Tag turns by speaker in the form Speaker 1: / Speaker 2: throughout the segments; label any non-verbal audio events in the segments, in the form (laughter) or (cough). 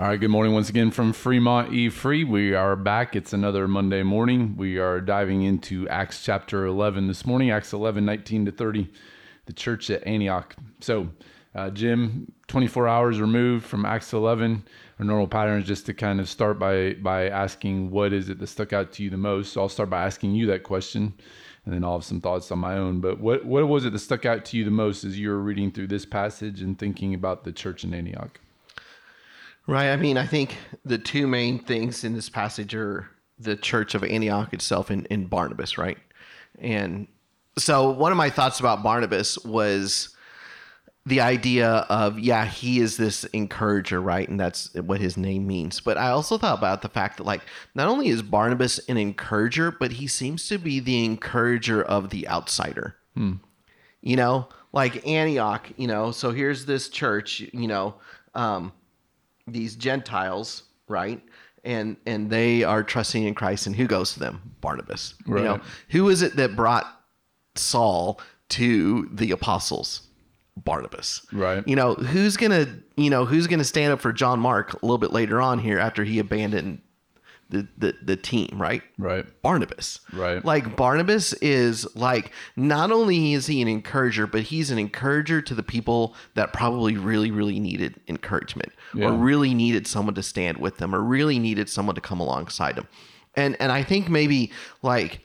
Speaker 1: All right, good morning once again from Fremont E Free. We are back. It's another Monday morning. We are diving into Acts chapter 11 this morning, Acts 11, 19 to 30, the church at Antioch. So, uh, Jim, 24 hours removed from Acts 11. Our normal pattern is just to kind of start by by asking what is it that stuck out to you the most. So I'll start by asking you that question, and then I'll have some thoughts on my own. But what what was it that stuck out to you the most as you were reading through this passage and thinking about the church in Antioch?
Speaker 2: Right. I mean, I think the two main things in this passage are the church of Antioch itself and, and Barnabas, right? And so one of my thoughts about Barnabas was the idea of, yeah, he is this encourager, right? And that's what his name means. But I also thought about the fact that, like, not only is Barnabas an encourager, but he seems to be the encourager of the outsider. You know, like Antioch, you know, so here's this church, you know, um, these Gentiles, right? And and they are trusting in Christ, and who goes to them? Barnabas. You know, who is it that brought Saul to the apostles? Barnabas.
Speaker 1: Right.
Speaker 2: You know, who's gonna you know, who's gonna stand up for John Mark a little bit later on here after he abandoned the the, the team, right?
Speaker 1: Right.
Speaker 2: Barnabas.
Speaker 1: Right.
Speaker 2: Like Barnabas is like not only is he an encourager, but he's an encourager to the people that probably really, really needed encouragement
Speaker 1: Yeah.
Speaker 2: or really needed someone to stand with them or really needed someone to come alongside them. And and I think maybe like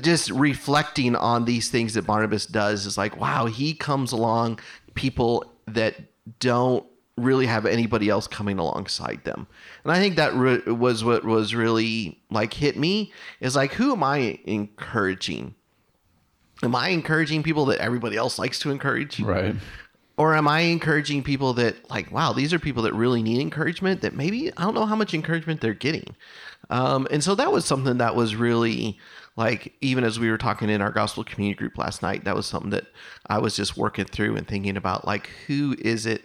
Speaker 2: just reflecting on these things that Barnabas does is like, wow, he comes along people that don't really have anybody else coming alongside them. And I think that re- was what was really like hit me is like, who am I encouraging? Am I encouraging people that everybody else likes to encourage?
Speaker 1: Right.
Speaker 2: Or am I encouraging people that like, wow, these are people that really need encouragement that maybe I don't know how much encouragement they're getting. Um, and so that was something that was really like, even as we were talking in our gospel community group last night, that was something that I was just working through and thinking about like, who is it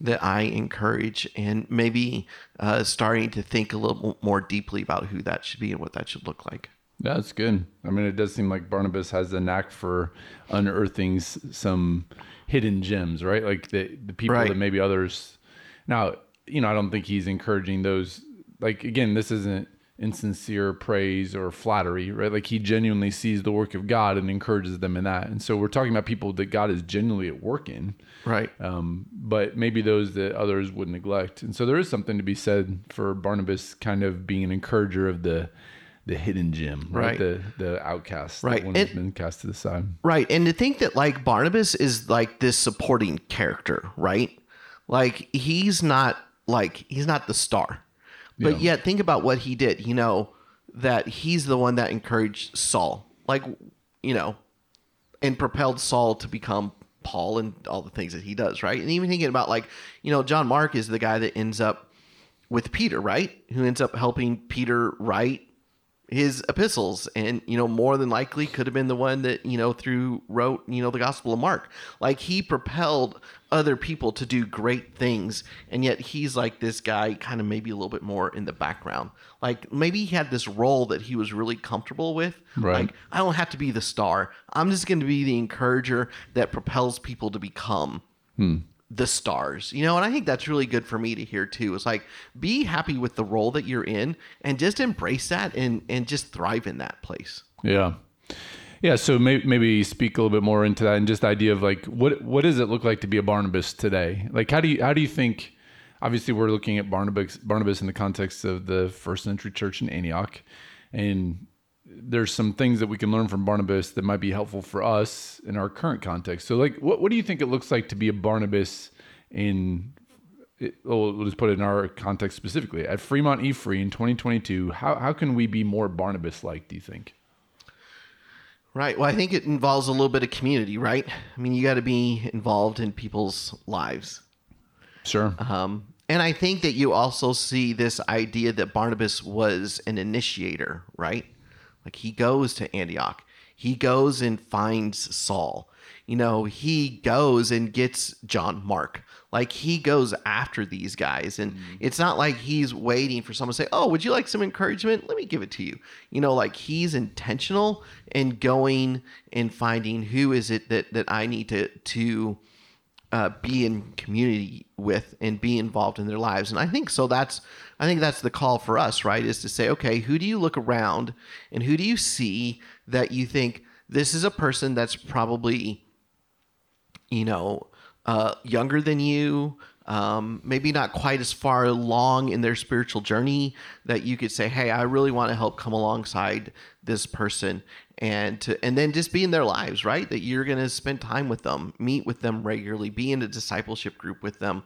Speaker 2: that I encourage and maybe uh, starting to think a little more deeply about who that should be and what that should look like.
Speaker 1: Yeah, that's good. I mean, it does seem like Barnabas has a knack for unearthing some hidden gems, right? Like the the people
Speaker 2: Right.
Speaker 1: that maybe others. Now, you know, I don't think he's encouraging those. Like again, this isn't insincere praise or flattery, right? Like he genuinely sees the work of God and encourages them in that. And so we're talking about people that God is genuinely at work in.
Speaker 2: Right.
Speaker 1: um, but maybe those that others would neglect. And so there is something to be said for Barnabas kind of being an encourager of the the hidden gem, right?
Speaker 2: Right.
Speaker 1: The the outcast,
Speaker 2: Right.
Speaker 1: the one
Speaker 2: And-
Speaker 1: been cast to the side.
Speaker 2: Right. And to think that like Barnabas is like this supporting character, right? Like he's not like he's not the star. But
Speaker 1: Yeah.
Speaker 2: yet think about what he did, you know, that he's the one that encouraged Saul. Like, you know, and propelled Saul to become Paul and all the things that he does, right? And even thinking about like, you know, John Mark is the guy that ends up with Peter, right? Who ends up helping Peter write his epistles and you know more than likely could have been the one that you know through wrote you know the gospel of mark. Like he propelled other people to do great things and yet he's like this guy kind of maybe a little bit more in the background. Like maybe he had this role that he was really comfortable with.
Speaker 1: Right.
Speaker 2: like i don't have to be the star. I'm just going to be the encourager that propels people to become hmm. The stars you know and i think that's really good for me to hear too it's like be happy with the role that you're in and just embrace that and and just thrive in that place
Speaker 1: Yeah. Yeah, so maybe, maybe speak a little bit more into that and just the idea of like what what does it look like to be a Barnabas today? Like how do you how do you think obviously we're looking at Barnabas Barnabas in the context of the first century church in Antioch and there's some things that we can learn from Barnabas that might be helpful for us in our current context. So like what what do you think it looks like to be a Barnabas in it, well, we'll just put it in our context specifically at Fremont E Free in 2022. How how can we be more Barnabas like? Do you think?
Speaker 2: right well i think it involves a little bit of community right i mean you got to be involved in people's lives
Speaker 1: Sure.
Speaker 2: um, and i think that you also see this idea that barnabas was an initiator right like he goes to antioch. He goes and finds saul. You know he goes and gets john mark. Like he goes after these guys and mm-hmm. it's not like he's waiting for someone to say oh would you like some encouragement? Let me give it to you. You know like he's intentional in going and finding who is it that that i need to to uh, be in community with and be involved in their lives. And I think so. That's I think that's the call for us, right? Is to say, okay, who do you look around and who do you see that you think this is a person that's probably, you know, uh, younger than you, um, maybe not quite as far along in their spiritual journey that you could say, "Hey, I really want to help come alongside this person," and to and then just be in their lives, right? That you're going to spend time with them, meet with them regularly, be in a discipleship group with them,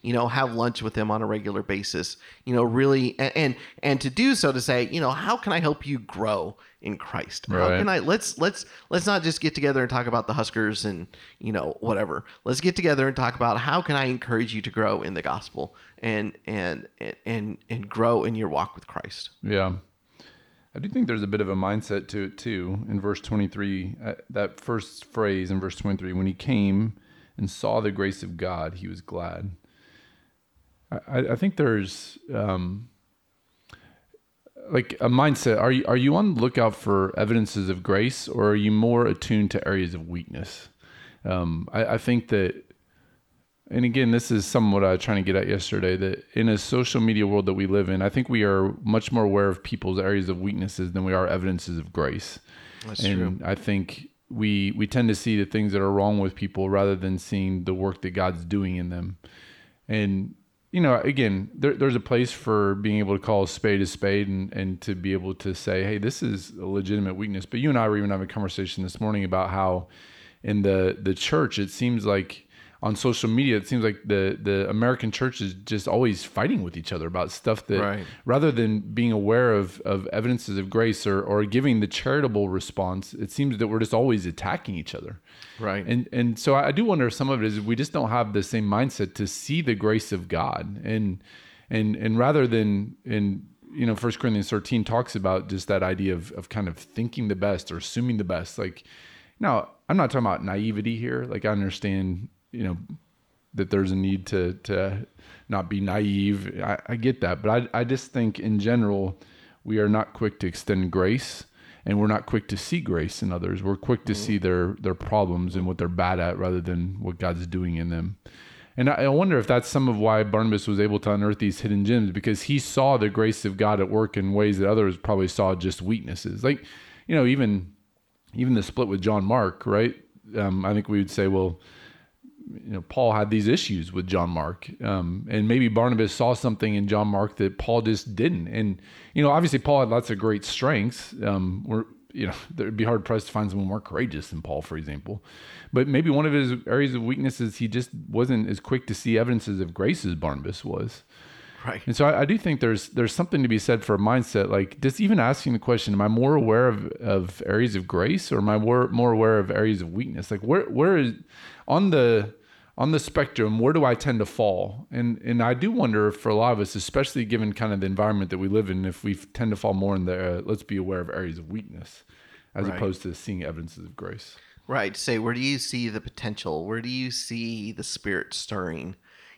Speaker 2: you know, have lunch with them on a regular basis, you know, really, and and, and to do so to say, you know, how can I help you grow in Christ? How
Speaker 1: Right.
Speaker 2: can I let's let's let's not just get together and talk about the Huskers and you know whatever. Let's get together and talk about how can I encourage you to grow in the gospel and and and and, and grow in your walk with Christ.
Speaker 1: Yeah. I do think there's a bit of a mindset to it too. In verse 23, uh, that first phrase in verse 23, when he came and saw the grace of God, he was glad. I, I- think there's um, like a mindset. Are you are you on the lookout for evidences of grace, or are you more attuned to areas of weakness? Um, I, I think that and again, this is somewhat I was trying to get at yesterday that in a social media world that we live in, I think we are much more aware of people's areas of weaknesses than we are evidences of grace.
Speaker 2: That's
Speaker 1: and I think we we tend to see the things that are wrong with people rather than seeing the work that God's doing in them. And you know, again, there, there's a place for being able to call a spade a spade and, and to be able to say, hey, this is a legitimate weakness. But you and I were even having a conversation this morning about how in the the church it seems like on social media it seems like the the American church is just always fighting with each other about stuff that
Speaker 2: Right.
Speaker 1: rather than being aware of of evidences of grace or or giving the charitable response, it seems that we're just always attacking each other.
Speaker 2: Right.
Speaker 1: And and so I do wonder if some of it is we just don't have the same mindset to see the grace of God and and and rather than in you know First Corinthians 13 talks about just that idea of of kind of thinking the best or assuming the best like now I'm not talking about naivety here like I understand you know that there's a need to to not be naive. I, I get that but I, I just think in general we are not quick to extend grace and we're not quick to see grace in others. We're quick to see their their problems and what they're bad at rather than what god's doing in them. And I, I wonder if that's some of why barnabas was able to unearth these hidden gems because he saw the grace of god at work in ways that others probably saw just weaknesses. Like you know even even the split with john mark right? Um, i think we would say well you know, Paul had these issues with John Mark, um, and maybe Barnabas saw something in John Mark that Paul just didn't. And you know, obviously Paul had lots of great strengths. Um, we're you know, (laughs) it'd be hard pressed to find someone more courageous than Paul, for example. But maybe one of his areas of weaknesses, he just wasn't as quick to see evidences of grace as Barnabas was.
Speaker 2: Right.
Speaker 1: And so I, I do think there's there's something to be said for a mindset like just even asking the question: Am I more aware of, of areas of grace, or am I more more aware of areas of weakness? Like where where is on the on the spectrum where do I tend to fall? And and I do wonder for a lot of us, especially given kind of the environment that we live in, if we tend to fall more in the uh, let's be aware of areas of weakness as
Speaker 2: Right.
Speaker 1: opposed to seeing evidences of grace.
Speaker 2: Right. Say, where do you see the potential? Where do you see the spirit stirring?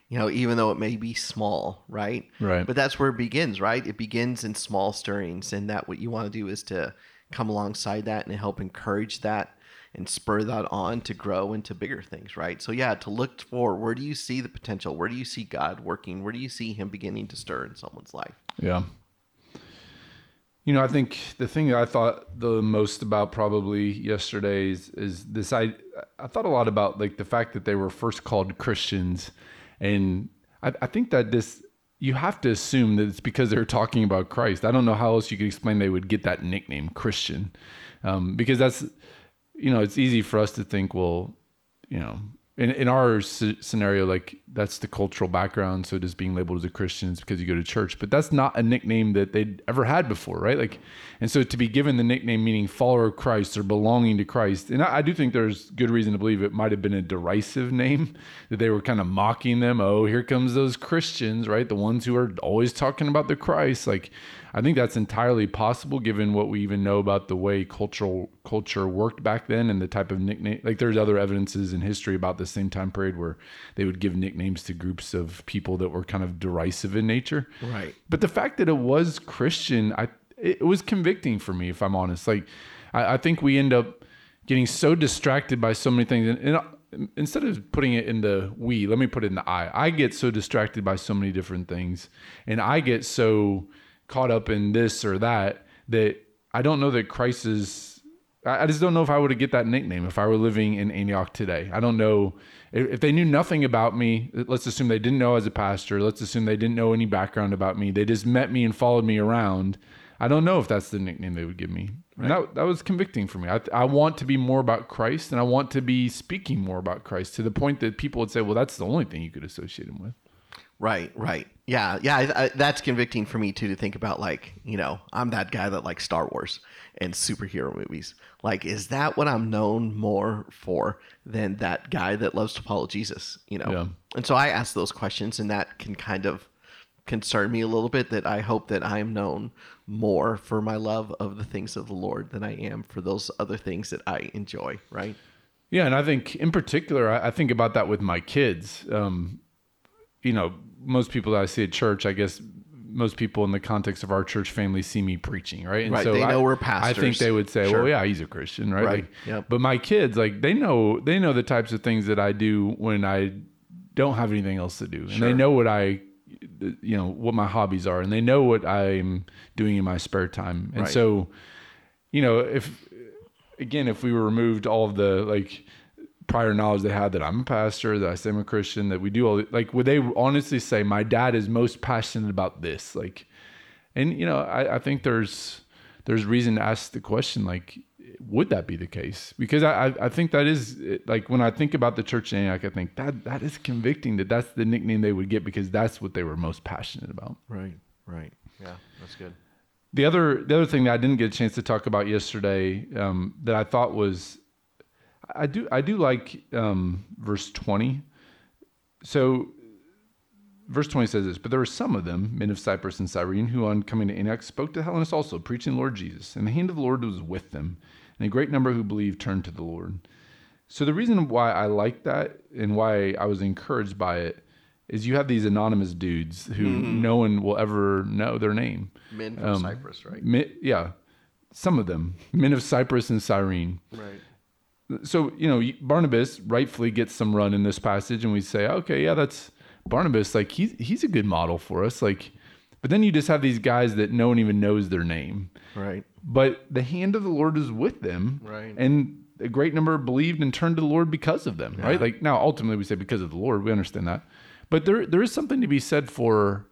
Speaker 2: You know, even though it may be small, right?
Speaker 1: Right.
Speaker 2: But that's where it begins, right? It begins in small stirrings, and that what you want to do is to come alongside that and help encourage that and spur that on to grow into bigger things, right? So yeah, to look for where do you see the potential? Where do you see God working? Where do you see Him beginning to stir in someone's life?
Speaker 1: Yeah. You know, I think the thing that I thought the most about probably yesterday is, is this. I I thought a lot about like the fact that they were first called Christians, and I, I think that this you have to assume that it's because they're talking about Christ. I don't know how else you could explain they would get that nickname Christian, um, because that's you know it's easy for us to think well, you know. In, in our sce- scenario, like that's the cultural background, so just being labeled as a Christian is because you go to church. But that's not a nickname that they'd ever had before, right? Like, and so to be given the nickname meaning follower of Christ or belonging to Christ, and I, I do think there's good reason to believe it might have been a derisive name (laughs) that they were kind of mocking them. Oh, here comes those Christians, right? The ones who are always talking about the Christ. Like, I think that's entirely possible given what we even know about the way cultural culture worked back then and the type of nickname. Like there's other evidences in history about the same time period where they would give nicknames to groups of people that were kind of derisive in nature.
Speaker 2: Right.
Speaker 1: But the fact that it was Christian, I it was convicting for me, if I'm honest. Like I, I think we end up getting so distracted by so many things, and, and instead of putting it in the we, let me put it in the I. I get so distracted by so many different things, and I get so caught up in this or that that I don't know that Christ is. I just don't know if I would get that nickname if I were living in Antioch today. I don't know if, they knew nothing about me. Let's assume they didn't know as a pastor. Let's assume they didn't know any background about me. They just met me and followed me around. I don't know if that's the nickname they would give me. And that, that was convicting for me. I, I want to be more about Christ and I want to be speaking more about Christ to the point that people would say, well, that's the only thing you could associate him with.
Speaker 2: Right, right. Yeah, yeah. I, I, that's convicting for me too to think about. Like, you know, I'm that guy that likes Star Wars and superhero movies. Like, is that what I'm known more for than that guy that loves to follow Jesus? You know.
Speaker 1: Yeah.
Speaker 2: And so I ask those questions, and that can kind of concern me a little bit. That I hope that I am known more for my love of the things of the Lord than I am for those other things that I enjoy. Right.
Speaker 1: Yeah, and I think in particular, I, I think about that with my kids. Um, you know, most people that I see at church, I guess most people in the context of our church family see me preaching, right? And
Speaker 2: Right, they know
Speaker 1: I,
Speaker 2: we're pastors.
Speaker 1: I think they would say,
Speaker 2: Sure.
Speaker 1: "Well, yeah, he's a Christian, right?"
Speaker 2: Right,
Speaker 1: Like,
Speaker 2: yep.
Speaker 1: But my kids, like, they know they know the types of things that I do when I don't have anything else to do, and
Speaker 2: Sure.
Speaker 1: they know what I, you know, what my hobbies are, and they know what I'm doing in my spare time, and
Speaker 2: Right.
Speaker 1: so, you know, if again, if we were removed all of the like prior knowledge they had that I'm a pastor, that I say I'm a Christian, that we do all like would they honestly say my dad is most passionate about this? Like and you know, I, I think there's there's reason to ask the question like would that be the case? Because I, I, think that is like when I think about the church in Antioch, I think that that is convicting that that's the nickname they would get because that's what they were most passionate about.
Speaker 2: Right. Right. Yeah, that's good.
Speaker 1: The other the other thing that I didn't get a chance to talk about yesterday um, that I thought was I do I do like um, verse twenty. So verse twenty says this, but there were some of them, men of Cyprus and Cyrene, who on coming to Antioch spoke to Hellenes also, preaching the Lord Jesus, and the hand of the Lord was with them, and a great number who believed turned to the Lord. So the reason why I like that and why I was encouraged by it is you have these anonymous dudes who no one will ever know their name.
Speaker 2: Men from
Speaker 1: Um,
Speaker 2: Cyprus, right?
Speaker 1: Mi- yeah, some of them, men of Cyprus and Cyrene.
Speaker 2: Right.
Speaker 1: So you know, Barnabas rightfully gets some run in this passage, and we say, okay, yeah, that's Barnabas. Like he's he's a good model for us. Like, but then you just have these guys that no one even knows their name.
Speaker 2: Right.
Speaker 1: But the hand of the Lord is with them,
Speaker 2: Right.
Speaker 1: And a great number believed and turned to the Lord because of them, right? Like now, ultimately, we say because of the Lord. We understand that, but there there is something to be said for.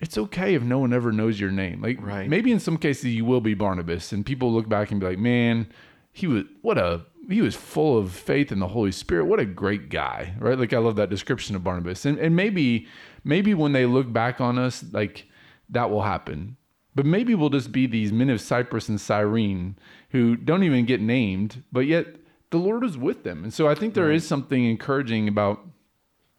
Speaker 1: It's okay if no one ever knows your name. Like
Speaker 2: Right.
Speaker 1: maybe in some cases you will be Barnabas, and people look back and be like, "Man, he was what a he was full of faith in the Holy Spirit. What a great guy, right? Like I love that description of Barnabas. And and maybe maybe when they look back on us, like that will happen. But maybe we'll just be these men of Cyprus and Cyrene who don't even get named, but yet the Lord is with them. And so I think there is something encouraging about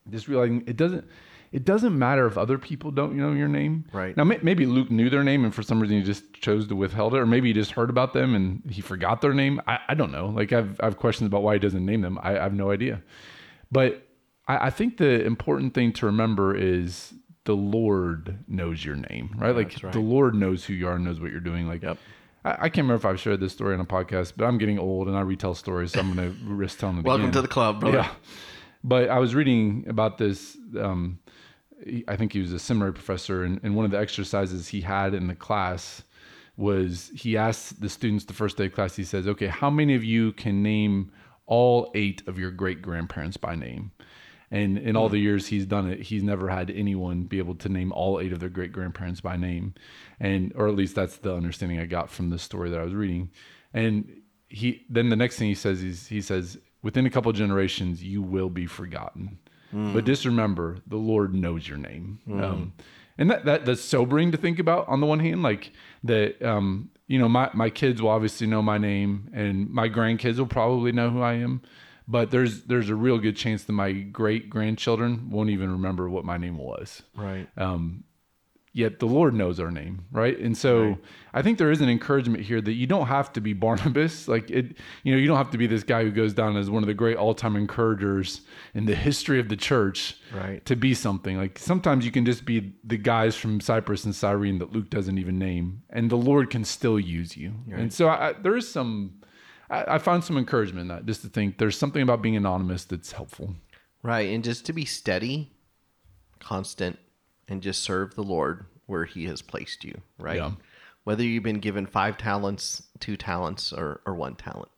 Speaker 1: just realizing it doesn't it doesn't matter if other people don't know your name.
Speaker 2: Right.
Speaker 1: Now maybe Luke knew their name and for some reason he just chose to withheld it, or maybe he just heard about them and he forgot their name. I, I don't know. Like I've I have questions about why he doesn't name them. I, I have no idea. But I, I think the important thing to remember is the Lord knows your name, right? Like
Speaker 2: right.
Speaker 1: the Lord knows who you are and knows what you're doing. Like
Speaker 2: Yep.
Speaker 1: I, can't remember if I've shared this story on a podcast, but I'm getting old and I retell stories, so I'm going (laughs) to risk telling it
Speaker 2: Welcome
Speaker 1: again.
Speaker 2: to the club, brother.
Speaker 1: Yeah. But I was reading about this. Um, I think he was a seminary professor, and, and one of the exercises he had in the class was he asked the students the first day of class, he says, Okay, how many of you can name all eight of your great grandparents by name? And in all the hmm. years he's done it, he's never had anyone be able to name all eight of their great grandparents by name. And, or at least that's the understanding I got from the story that I was reading. And he, then the next thing he says is, he says, within a couple generations, you will be forgotten. But just remember, the Lord knows your name. Um, and that, that that's sobering to think about on the one hand, like that, um, you know, my, my kids will obviously know my name and my grandkids will probably know who I am. But there's there's a real good chance that my great grandchildren won't even remember what my name was.
Speaker 2: Right.
Speaker 1: Um, yet the Lord knows our name, right? And so I think there is an encouragement here that you don't have to be Barnabas. Like it, you know, you don't have to be this guy who goes down as one of the great all-time encouragers in the history of the church
Speaker 2: Right.
Speaker 1: to be something. Like sometimes you can just be the guys from Cyprus and Cyrene that Luke doesn't even name, and the Lord can still use you. And so I, there is some. I, I found some encouragement in that just to think there's something about being anonymous that's helpful.
Speaker 2: Right. And just to be steady, constant, and just serve the Lord where He has placed you, right?
Speaker 1: Yeah.
Speaker 2: Whether you've been given five talents, two talents, or, or one talent,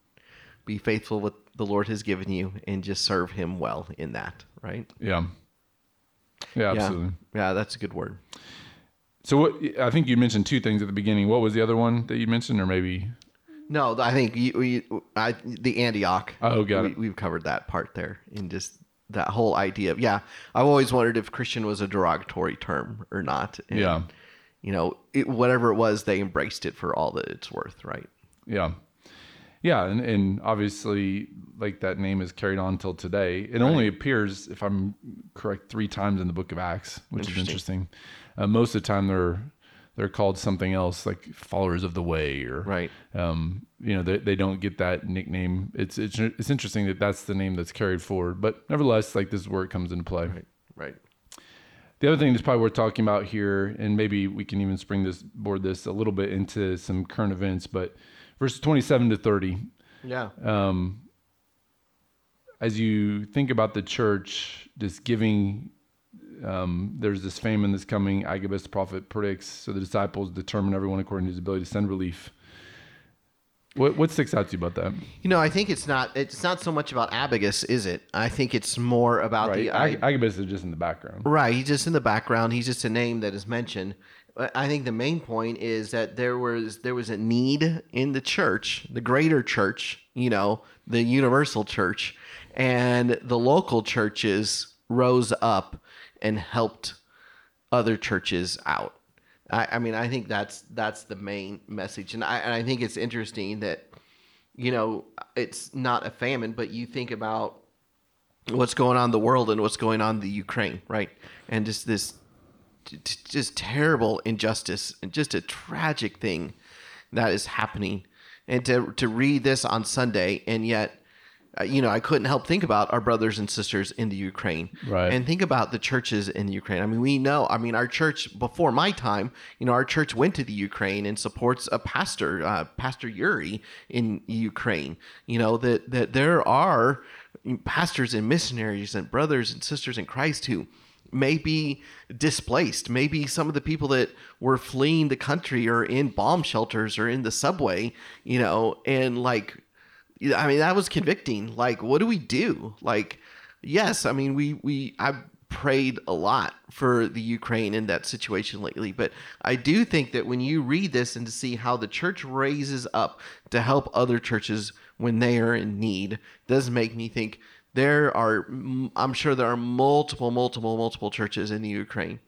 Speaker 2: be faithful with the Lord has given you and just serve Him well in that, right?
Speaker 1: Yeah. Yeah, absolutely.
Speaker 2: Yeah. Yeah, that's a good word.
Speaker 1: So what I think you mentioned two things at the beginning. What was the other one that you mentioned, or maybe?
Speaker 2: No, I think you, we, I, the Antioch.
Speaker 1: Oh, got
Speaker 2: we,
Speaker 1: it.
Speaker 2: We've covered that part there in just that whole idea of yeah. I've always wondered if Christian was a derogatory term or not. And,
Speaker 1: Yeah.
Speaker 2: You know, it, whatever it was, they embraced it for all that it's worth, right?
Speaker 1: Yeah. Yeah, and, and obviously, like that name is carried on till today. It only appears, if I'm correct, three times in the Book of Acts, which is interesting. Uh, most of the time, they're they're called something else, like followers of the way, or
Speaker 2: Right.
Speaker 1: um, you know, they, they don't get that nickname. It's, it's it's interesting that that's the name that's carried forward, but nevertheless, like this is where it comes into play.
Speaker 2: Right. Right.
Speaker 1: The other thing that's probably worth talking about here, and maybe we can even spring this board this a little bit into some current events, but verses 27 to 30,
Speaker 2: Yeah.
Speaker 1: um as you think about the church just giving, um, there's this famine that's coming. Agabus the prophet predicts, so the disciples determine everyone according to his ability to send relief. What what sticks out to you about that?
Speaker 2: You know, I think it's not it's not so much about Abagus, is it? I think it's more about
Speaker 1: Right,
Speaker 2: the I,
Speaker 1: Ag- Agabus is just in the background.
Speaker 2: Right, he's just in the background. He's just a name that is mentioned. I think the main point is that there was there was a need in the church, the greater church, you know, the universal church, and the local churches rose up and helped other churches out. I, I mean, I think that's that's the main message, and I and I think it's interesting that you know it's not a famine, but you think about what's going on in the world and what's going on in the Ukraine, right? And just this t- t- just terrible injustice and just a tragic thing that is happening. And to to read this on Sunday and yet you know, I couldn't help think about our brothers and sisters in the Ukraine,
Speaker 1: Right.
Speaker 2: And think about the churches in the Ukraine. I mean, we know. I mean, our church before my time, you know, our church went to the Ukraine and supports a pastor, uh, Pastor Yuri in Ukraine. You know that that there are pastors and missionaries and brothers and sisters in Christ who may be displaced. Maybe some of the people that were fleeing the country are in bomb shelters or in the subway. You know, and like I mean, that was convicting. Like, what do we do? Like, yes, I mean, we we I prayed a lot for the Ukraine in that situation lately, but I do think that when you read this and to see how the church raises up to help other churches when they are in need, does make me think there are. I'm sure there are multiple, multiple, multiple churches in the Ukraine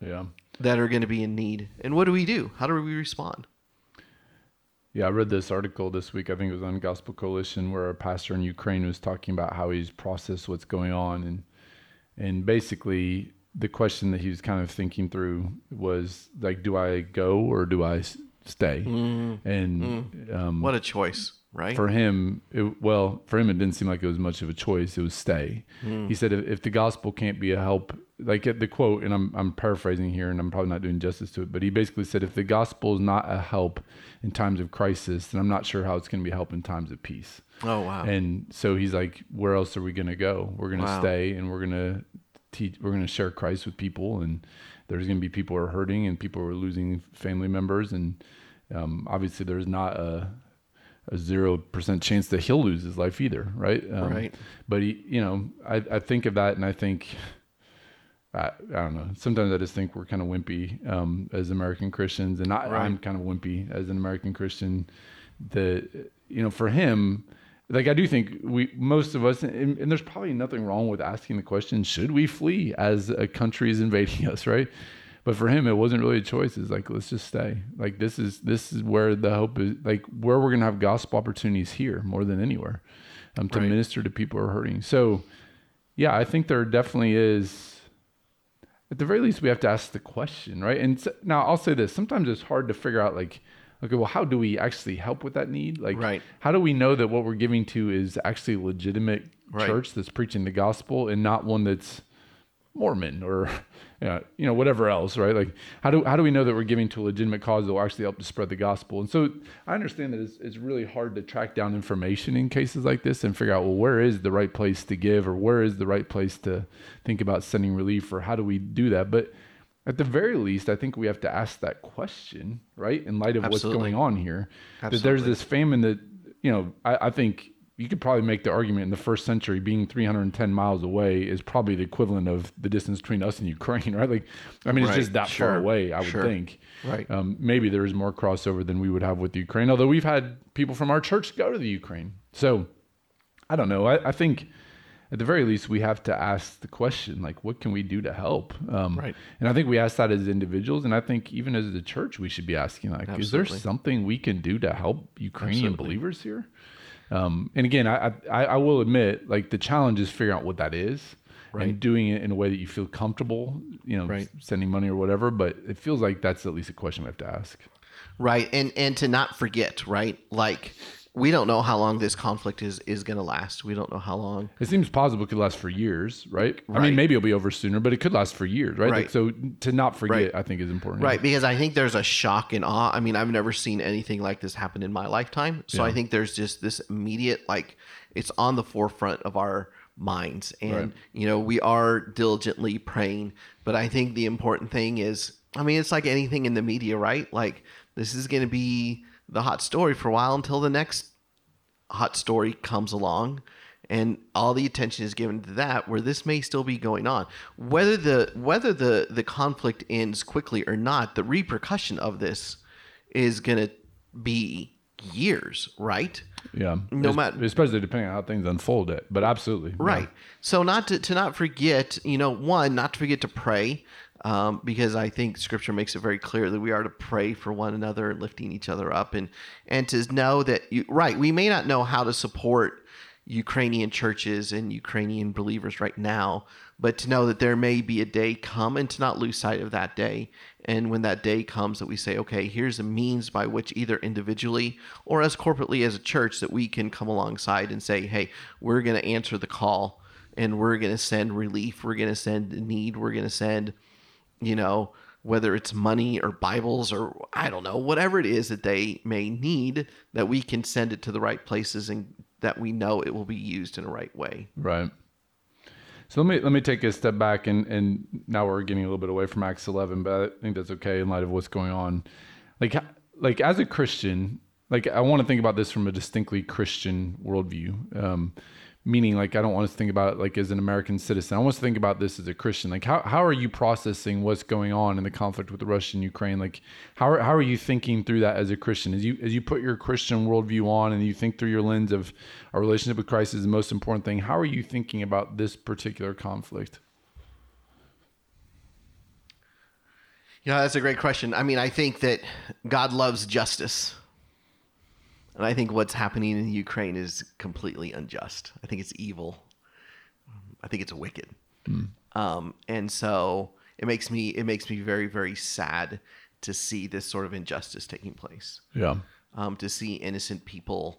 Speaker 1: Yeah.
Speaker 2: that are going to be in need. And what do we do? How do we respond?
Speaker 1: Yeah, I read this article this week. I think it was on Gospel Coalition, where a pastor in Ukraine was talking about how he's processed what's going on, and and basically the question that he was kind of thinking through was like, do I go or do I stay? Mm-hmm. And mm-hmm. um,
Speaker 2: What a choice, right?
Speaker 1: for him, it, well, for him, it didn't seem like it was much of a choice. It was stay. Mm. He said, if, if the gospel can't be a help, like at the quote, and I'm, I'm paraphrasing here and I'm probably not doing justice to it, but he basically said, if the gospel is not a help in times of crisis, then I'm not sure how it's going to be a help in times of peace.
Speaker 2: oh wow.
Speaker 1: And so he's like, where else are we going to go? We're going to
Speaker 2: Wow.
Speaker 1: stay and we're going to teach, we're going to share Christ with people. And there's going to be people who are hurting and people who are losing family members. And um, obviously there's not a, a zero percent chance that he'll lose his life either. Right. Um,
Speaker 2: Right.
Speaker 1: But he, you know, I, I think of that and I think, I, I don't know. Sometimes I just think we're kind of wimpy um, as American Christians, and I,
Speaker 2: Right.
Speaker 1: I'm kind of wimpy as an American Christian. The you know, for him, like I do think we most of us, and, and there's probably nothing wrong with asking the question: Should we flee as a country is invading (laughs) us? Right. But for him, it wasn't really a choice. It's like let's just stay. Like this is this is where the hope is. Like where we're gonna have gospel opportunities here more than anywhere, um, to
Speaker 2: Right.
Speaker 1: minister to people who are hurting. So, yeah, I think there definitely is at the very least we have to ask the question right and so, now i'll say this sometimes it's hard to figure out like okay well how do we actually help with that need like
Speaker 2: Right.
Speaker 1: how do we know that what we're giving to is actually a legitimate
Speaker 2: Right.
Speaker 1: church that's preaching the gospel and not one that's Mormon or uh, you know whatever else, right? Like how do how do we know that we're giving to a legitimate cause that will actually help to spread the gospel? And so I understand that it's, it's really hard to track down information in cases like this and figure out well where is the right place to give or where is the right place to think about sending relief or how do we do that, but at the very least, I think we have to ask that question, right? In light of
Speaker 2: Absolutely.
Speaker 1: what's going on here, that there's this famine that, you know, I, I think you could probably make the argument in the first century being 310 miles away is probably the equivalent of the distance between us and Ukraine, (laughs) right? Like, I mean, it's just that
Speaker 2: Sure.
Speaker 1: far away, I would
Speaker 2: Sure.
Speaker 1: think.
Speaker 2: Right.
Speaker 1: Um, maybe there is more crossover than we would have with Ukraine, although we've had people from our church go to the Ukraine. So I don't know. I, I think at the very least we have to ask the question like, what can we do to help? Um,
Speaker 2: Right.
Speaker 1: And I think we ask that as individuals, and I think even as the church, we should be asking like, is there something we can do to help Ukrainian
Speaker 2: Absolutely.
Speaker 1: believers here? Um, and again, I, I I will admit like the challenge is figuring out what that is. And
Speaker 2: Right.
Speaker 1: doing it in a way that you feel comfortable, you know,
Speaker 2: Right.
Speaker 1: sending money or whatever. But it feels like that's at least a question we have to ask.
Speaker 2: Right. And and to not forget, right? Like we don't know how long this conflict is is going to last. We don't know how long.
Speaker 1: It seems possible it could last for years, right?
Speaker 2: right?
Speaker 1: I mean, maybe it'll be over sooner, but it could last for years, right? Like,
Speaker 2: Right.
Speaker 1: so to not forget,
Speaker 2: Right.
Speaker 1: I think is important.
Speaker 2: Right, because I think there's a shock and awe. I mean, I've never seen anything like this happen in my lifetime. So I think there's just this immediate like it's on the forefront of our minds and you know, we are diligently praying, but I think the important thing is I mean, it's like anything in the media, right? Like this is going to be the hot story for a while until the next hot story comes along and all the attention is given to that where this may still be going on whether the whether the the conflict ends quickly or not the repercussion of this is going to be years right
Speaker 1: Yeah.
Speaker 2: No matter-
Speaker 1: especially depending on how things unfold it. But absolutely. yeah.
Speaker 2: Right. So not to, to not forget, you know, one, not to forget to pray, um, because I think Scripture makes it very clear that we are to pray for one another and lifting each other up, and and to know that you right, we may not know how to support Ukrainian churches and Ukrainian believers right now, but to know that there may be a day come and to not lose sight of that day. And when that day comes, that we say, okay, here's a means by which either individually or as corporately as a church that we can come alongside and say, hey, we're going to answer the call and we're going to send relief. We're going to send need. We're going to send, you know, whether it's money or Bibles or I don't know, whatever it is that they may need, that we can send it to the right places and that we know it will be used in a right way.
Speaker 1: Right. So let me let me take a step back and and now we're getting a little bit away from Acts 11, but I think that's okay in light of what's going on. Like like as a Christian, like I want to think about this from a distinctly Christian worldview. Um, meaning like I don't want to think about it like as an American citizen. I want to think about this as a Christian. Like how how are you processing what's going on in the conflict with the Russia and Ukraine? Like how are, how are you thinking through that as a Christian? As you as you put your Christian worldview on and you think through your lens of our relationship with Christ is the most important thing. How are you thinking about this particular conflict?
Speaker 2: Yeah, that's a great question. I mean, I think that God loves justice. And I think what's happening in Ukraine is completely unjust. I think it's evil. I think it's wicked. Um, and so it makes me it makes me very very sad to see this sort of injustice taking place.
Speaker 1: Yeah.
Speaker 2: Um, to see innocent people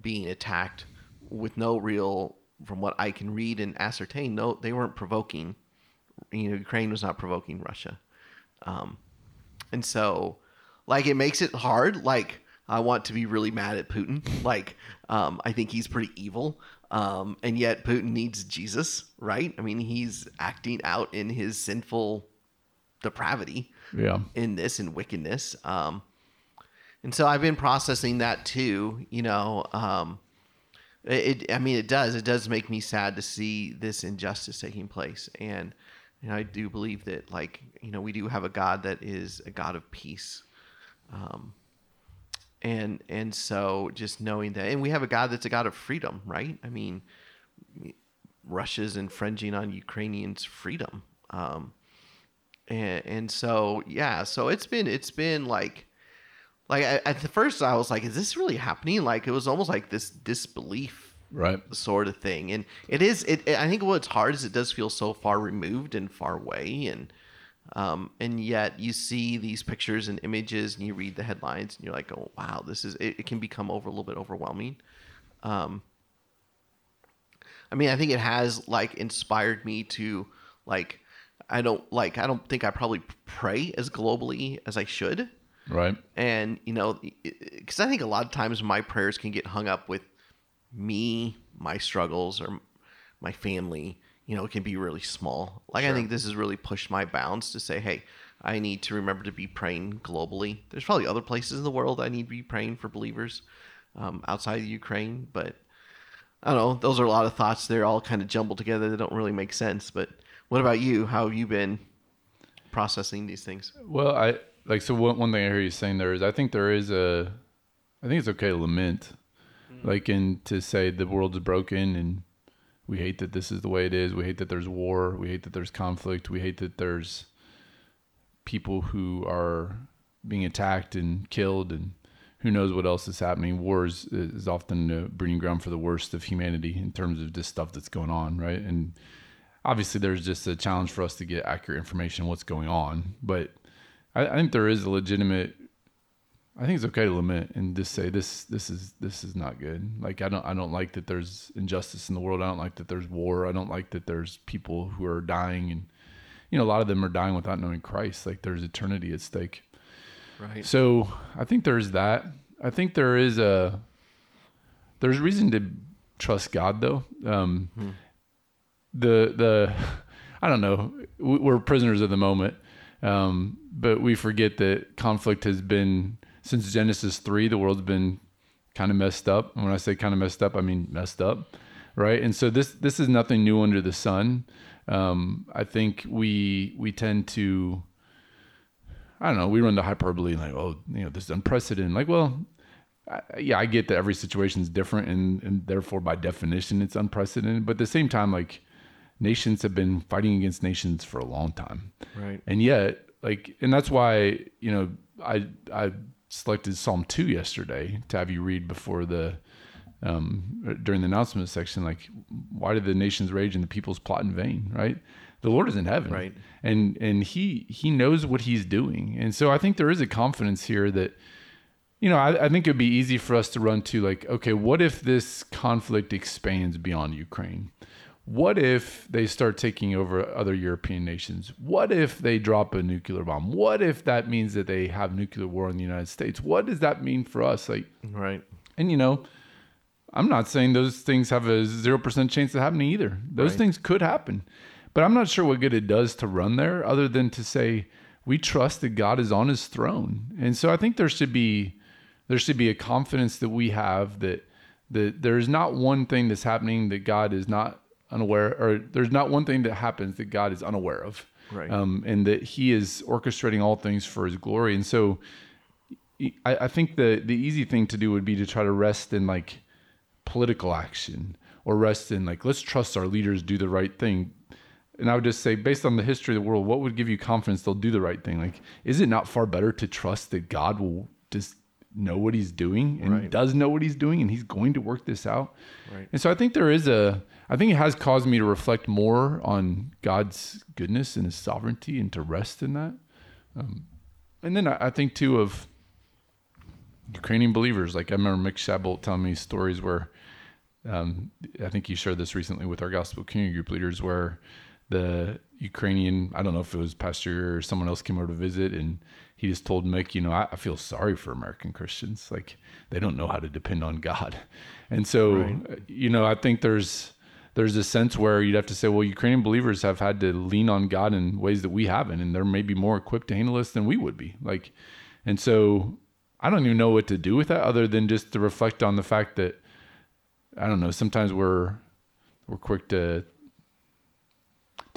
Speaker 2: being attacked with no real, from what I can read and ascertain, no, they weren't provoking. You know, Ukraine was not provoking Russia. Um, and so, like, it makes it hard. Like, I want to be really mad at Putin. Like, um, I think he's pretty evil. Um, and yet, Putin needs Jesus, right? I mean, he's acting out in his sinful depravity
Speaker 1: Yeah.
Speaker 2: in this and wickedness. Um, and so I've been processing that too. You know, um, it. I mean, it does. It does make me sad to see this injustice taking place, and you know, I do believe that, like, you know, we do have a God that is a God of peace. Um, and and so just knowing that, and we have a God that's a God of freedom, right? I mean, Russia's infringing on Ukrainians' freedom. Um, and, and so yeah so it's been it's been like like at at the first i was like is this really happening like it was almost like this disbelief
Speaker 1: Right.
Speaker 2: sort of thing and it is it, it- i think what's hard is it does feel so far removed and far away and um, and yet you see these pictures and images and you read the headlines and you're like oh wow this is it, it can become over a little bit overwhelming um, I mean, I think it has like inspired me to like I don't like. I don't think I probably pray as globally as I should.
Speaker 1: Right.
Speaker 2: And you know, because I think a lot of times my prayers can get hung up with me, my struggles, or my family. You know, it can be really small. Like I think this has really pushed my bounds to say, hey, I need to remember to be praying globally. There's probably other places in the world I need to be praying for believers um, outside of Ukraine, but I don't know. Those are a lot of thoughts. They're all kind of jumbled together. They don't really make sense. But what about you? How have you been processing these things?
Speaker 1: Well, I like so one one thing I hear you saying there is I think there is a I think it's okay to lament. Like and to say the world's broken and we hate that this is the way it is. We hate that there's war. We hate that there's conflict. We hate that there's people who are being attacked and killed and who knows what else is happening. Wars is often a breeding ground for the worst of humanity in terms of just stuff that's going on, right? And obviously, there's just a challenge for us to get accurate information on what's going on. But I, I think there is a legitimate. I think it's okay to lament and just say this. This is this is not good. Like I don't I don't like that there's injustice in the world. I don't like that there's war. I don't like that there's people who are dying and you know a lot of them are dying without knowing Christ. Like there's eternity at stake.
Speaker 2: Right.
Speaker 1: So I think there's that. I think there is a there's reason to trust God though. Um, The the I don't know. We- We're prisoners of the moment, um, but we forget that conflict has been since Genesis three. The world's been kind of messed up. And when I say kind of messed up, I mean messed up, right? And so this this is nothing new under the sun. Um, I think we we tend to I don't know. We run the hyperbole like, oh, you know, this is unprecedented. Like, well, I, yeah, I get that every situation is different, and and therefore by definition it's unprecedented. But at the same time, like nations have been fighting against nations for a long time,
Speaker 2: Right.
Speaker 1: and yet, like, and that's why you know I I selected Psalm two yesterday to have you read before the um, during the announcement section, like, why did the nations rage and the peoples plot in vain? Right? The Lord is in heaven,
Speaker 2: Right.
Speaker 1: And and he he knows what he's doing, and so I think there is a confidence here that, you know, I, I think it'd be easy for us to run to like, okay, what if this conflict expands beyond Ukraine? What if they start taking over other European nations? What if they drop a nuclear bomb? What if that means that they have nuclear war in the United States? What does that mean for us? Like,
Speaker 2: Right.
Speaker 1: and you know, I'm not saying those things have a 0% chance of happening either. Those
Speaker 2: Right.
Speaker 1: things could happen. But I'm not sure what good it does to run there other than to say we trust that God is on his throne. And so I think there should be there should be a confidence that we have that that there's not one thing that's happening that God is not unaware or there's not one thing that happens that God is unaware of.
Speaker 2: Right.
Speaker 1: Um, and that he is orchestrating all things for his glory. And so I, I think the the easy thing to do would be to try to rest in like political action or rest in like let's trust our leaders do the right thing. And I would just say, based on the history of the world, what would give you confidence they'll do the right thing? Like, is it not far better to trust that God will just know what He's doing and
Speaker 2: Right.
Speaker 1: does know what He's doing and He's going to work this out?
Speaker 2: Right.
Speaker 1: And so I think there is a, I think it has caused me to reflect more on God's goodness and His sovereignty and to rest in that. Um, and then I, I think too of Ukrainian believers. Like I remember Mick Shabolt telling me stories where um, I think you shared this recently with our gospel community group leaders where the Ukrainian, I don't know if it was Pastor or someone else came over to visit and he just told Mick, you know, I, I feel sorry for American Christians. Like they don't know how to depend on God. (laughs) And so, uh, you know, I think there's, there's a sense where you'd have to say, well, Ukrainian believers have had to lean on God in ways that we haven't, and they're maybe more equipped to handle this than we would be. Like, and so I don't even know what to do with that other than just to reflect on the fact that I don't know. Sometimes we're we're quick to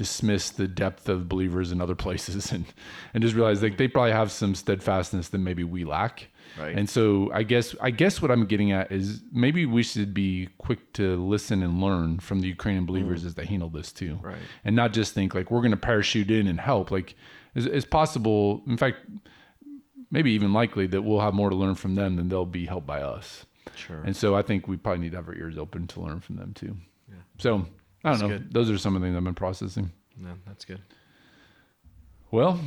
Speaker 1: dismiss the depth of believers in other (laughs) places and and just realize like they probably have some steadfastness that maybe we lack.
Speaker 2: Right.
Speaker 1: And so I guess I guess what I'm getting at is maybe we should be quick to listen and learn from the Ukrainian mm. believers as they handle this too.
Speaker 2: Right.
Speaker 1: And not just think like we're going to parachute in and help. Like it's, it's possible. In fact, maybe even likely that we'll have more to learn from them than they'll be helped by us.
Speaker 2: Sure.
Speaker 1: And so I think we probably need to have our ears open to learn from them too. Yeah. So I don't
Speaker 2: That's
Speaker 1: know.
Speaker 2: good.
Speaker 1: Those are some of the things I've been processing.
Speaker 2: no, that's good.
Speaker 1: Well,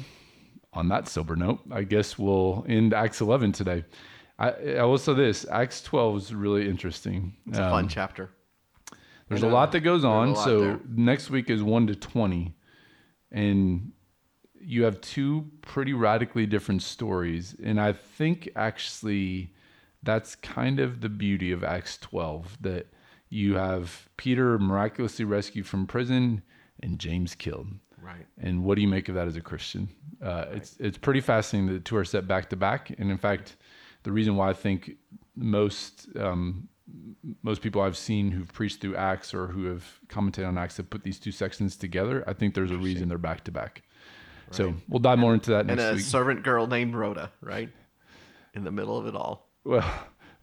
Speaker 1: on that sober note, I guess we'll end Acts 11 today. I, I will say this Acts 12 is really interesting.
Speaker 2: It's a
Speaker 1: Um,
Speaker 2: fun chapter.
Speaker 1: There's a lot that goes on. So
Speaker 2: there.
Speaker 1: next week is 1 to 20. and you have two pretty radically different stories. And I think actually that's kind of the beauty of Acts 12 that you have Peter miraculously rescued from prison and James killed.
Speaker 2: Right.
Speaker 1: And what do you make of that as a Christian? Uh, It's it's pretty fascinating that the two are set back to back. And in fact, the reason why I think most um, most people I've seen who've preached through Acts or who have commented on Acts have put these two sections together. I think there's a reason they're back to back. So we'll dive more into that.
Speaker 2: And a
Speaker 1: week.
Speaker 2: servant girl named Rhoda, right? In the middle of it all.
Speaker 1: Well,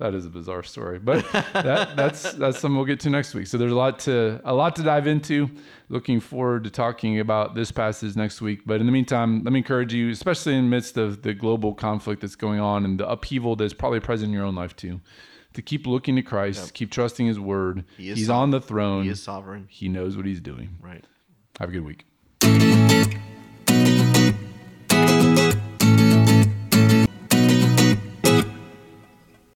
Speaker 1: that is a bizarre story, but (laughs) that, that's that's something we'll get to next week. So there's a lot to a lot to dive into. Looking forward to talking about this passage next week. But in the meantime, let me encourage you, especially in the midst of the global conflict that's going on and the upheaval that's probably present in your own life too, to keep looking to Christ, keep trusting His Word.
Speaker 2: He is
Speaker 1: he's
Speaker 2: sovereign.
Speaker 1: on the throne.
Speaker 2: He is sovereign.
Speaker 1: He knows what He's doing.
Speaker 2: Right.
Speaker 1: Have a good week.